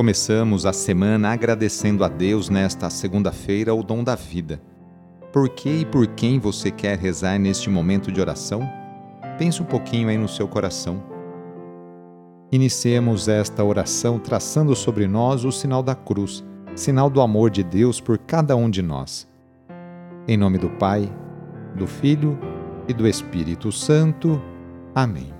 Começamos a semana agradecendo a Deus nesta segunda-feira o dom da vida. Por que e por quem você quer rezar neste momento de oração? Pense um pouquinho aí no seu coração. Iniciemos esta oração traçando sobre nós o sinal da cruz, sinal do amor de Deus por cada um de nós. Em nome do Pai, do Filho e do Espírito Santo. Amém.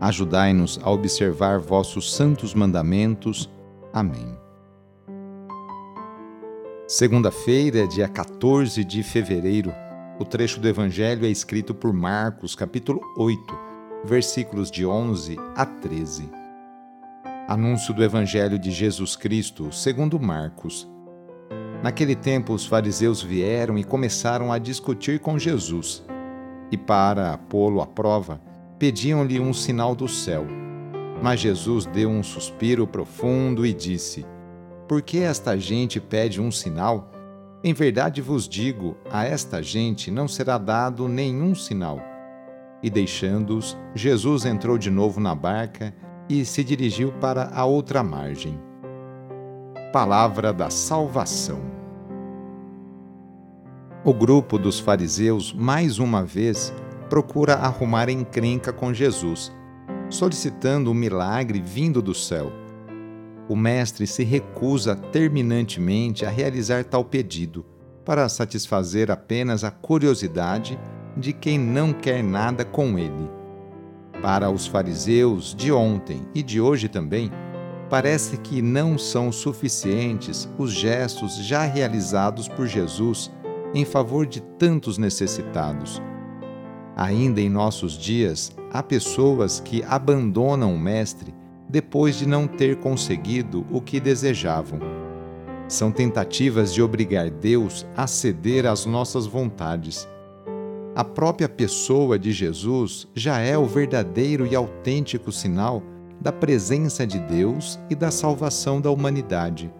Ajudai-nos a observar vossos santos mandamentos. Amém. Segunda-feira, dia 14 de fevereiro, o trecho do Evangelho é escrito por Marcos, capítulo 8, versículos de 11 a 13. Anúncio do Evangelho de Jesus Cristo, segundo Marcos. Naquele tempo, os fariseus vieram e começaram a discutir com Jesus. E para pô-lo à prova, pediam-lhe um sinal do céu. Mas Jesus deu um suspiro profundo e disse: Por que esta gente pede um sinal? Em verdade vos digo: a esta gente não será dado nenhum sinal. E deixando-os, Jesus entrou de novo na barca e se dirigiu para a outra margem. Palavra da Salvação. O grupo dos fariseus, mais uma vez, procura arrumar encrenca com Jesus, solicitando um milagre vindo do céu. O mestre se recusa terminantemente a realizar tal pedido, para satisfazer apenas a curiosidade de quem não quer nada com ele. Para os fariseus de ontem e de hoje também, parece que não são suficientes os gestos já realizados por Jesus em favor de tantos necessitados Ainda em nossos dias, há pessoas que abandonam o Mestre depois de não ter conseguido o que desejavam. São tentativas de obrigar Deus a ceder às nossas vontades. A própria pessoa de Jesus já é o verdadeiro e autêntico sinal da presença de Deus e da salvação da humanidade.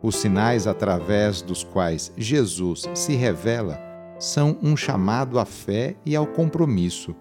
Os sinais através dos quais Jesus se revela são um chamado à fé e ao compromisso.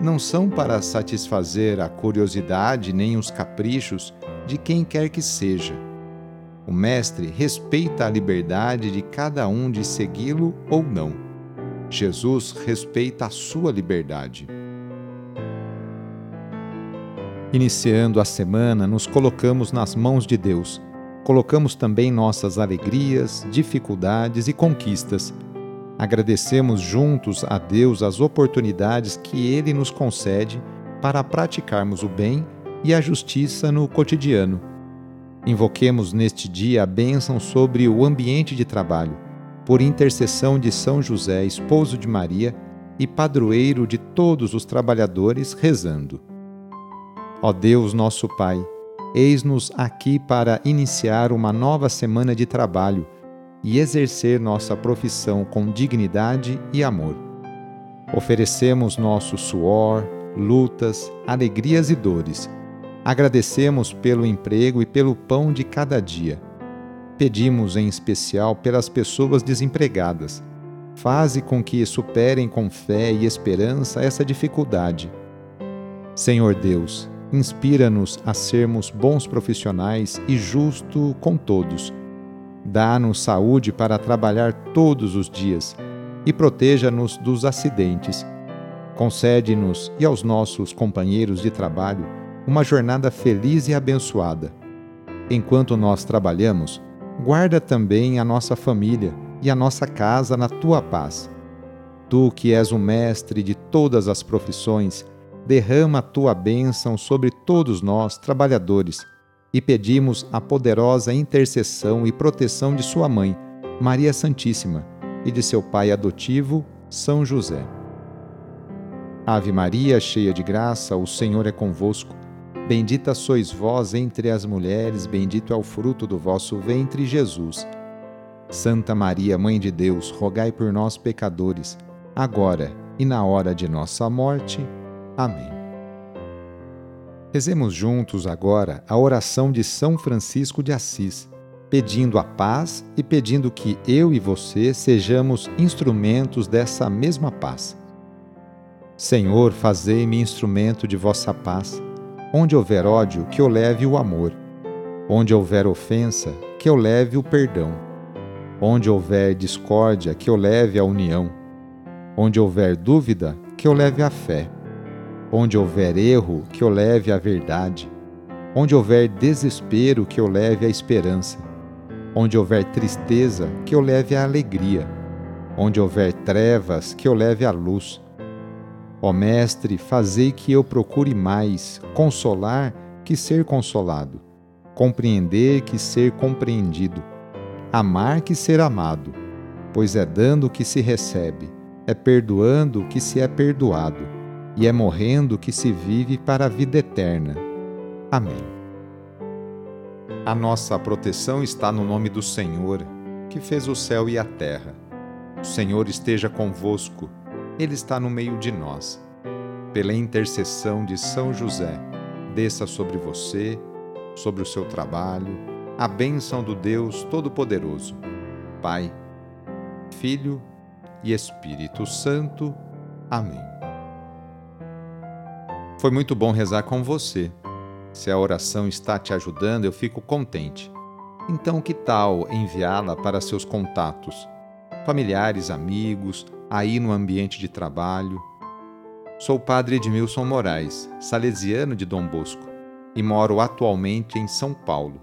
Não são para satisfazer a curiosidade nem os caprichos de quem quer que seja. O Mestre respeita a liberdade de cada um de segui-lo ou não. Jesus respeita a sua liberdade. Iniciando a semana, nos colocamos nas mãos de Deus. Colocamos também nossas alegrias, dificuldades e conquistas Agradecemos juntos a Deus as oportunidades que Ele nos concede para praticarmos o bem e a justiça no cotidiano. Invoquemos neste dia a bênção sobre o ambiente de trabalho, por intercessão de São José, esposo de Maria e padroeiro de todos os trabalhadores, rezando. Ó Deus, nosso Pai, eis-nos aqui para iniciar uma nova semana de trabalho e exercer nossa profissão com dignidade e amor. Oferecemos nosso suor, lutas, alegrias e dores. Agradecemos pelo emprego e pelo pão de cada dia. Pedimos em especial pelas pessoas desempregadas. Faze com que superem com fé e esperança essa dificuldade. Senhor Deus, inspira-nos a sermos bons profissionais e justo com todos Dá-nos saúde para trabalhar todos os dias e proteja-nos dos acidentes. Concede-nos e aos nossos companheiros de trabalho uma jornada feliz e abençoada. Enquanto nós trabalhamos, guarda também a nossa família e a nossa casa na tua paz. Tu, que és o mestre de todas as profissões, derrama a tua bênção sobre todos nós, trabalhadores e pedimos a poderosa intercessão e proteção de sua mãe, Maria Santíssima, e de seu pai adotivo, São José. Ave Maria, cheia de graça, o Senhor é convosco. Bendita sois vós entre as mulheres, bendito é o fruto do vosso ventre, Jesus. Santa Maria, Mãe de Deus, rogai por nós, pecadores, agora e na hora de nossa morte. Amém. Rezemos juntos agora a oração de São Francisco de Assis, pedindo a paz e pedindo que eu e você sejamos instrumentos dessa mesma paz. Senhor, fazei-me instrumento de vossa paz Onde houver ódio, que eu leve o amor. Onde houver ofensa, que eu leve o perdão. Onde houver discórdia, que eu leve a união. Onde houver dúvida, que eu leve a fé. Onde houver erro, que eu leve a verdade. Onde houver desespero, que eu leve a esperança. Onde houver tristeza, que eu leve a alegria. Onde houver trevas, que eu leve a luz Ó Mestre, fazei que eu procure mais consolar que ser consolado, compreender que ser compreendido, amar que ser amado, pois é dando que se recebe, é perdoando que se é perdoado, e é morrendo que se vive para a vida eterna. Amém. A nossa proteção está no nome do Senhor, que fez o céu e a terra. O Senhor esteja convosco ele está no meio de nós. Pela intercessão de São José, desça sobre você, sobre o seu trabalho, a bênção do Deus Todo-Poderoso, Pai, Filho e Espírito Santo. Amém. Foi muito bom rezar com você. Se a oração está te ajudando, eu fico contente. Então, que tal enviá-la para seus contatos, familiares, amigos, aí no ambiente de trabalho. Sou o padre Edmilson Moraes, salesiano de Dom Bosco, e moro atualmente em São Paulo.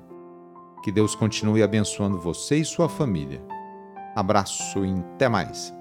Que Deus continue abençoando você e sua família. Abraço e até mais.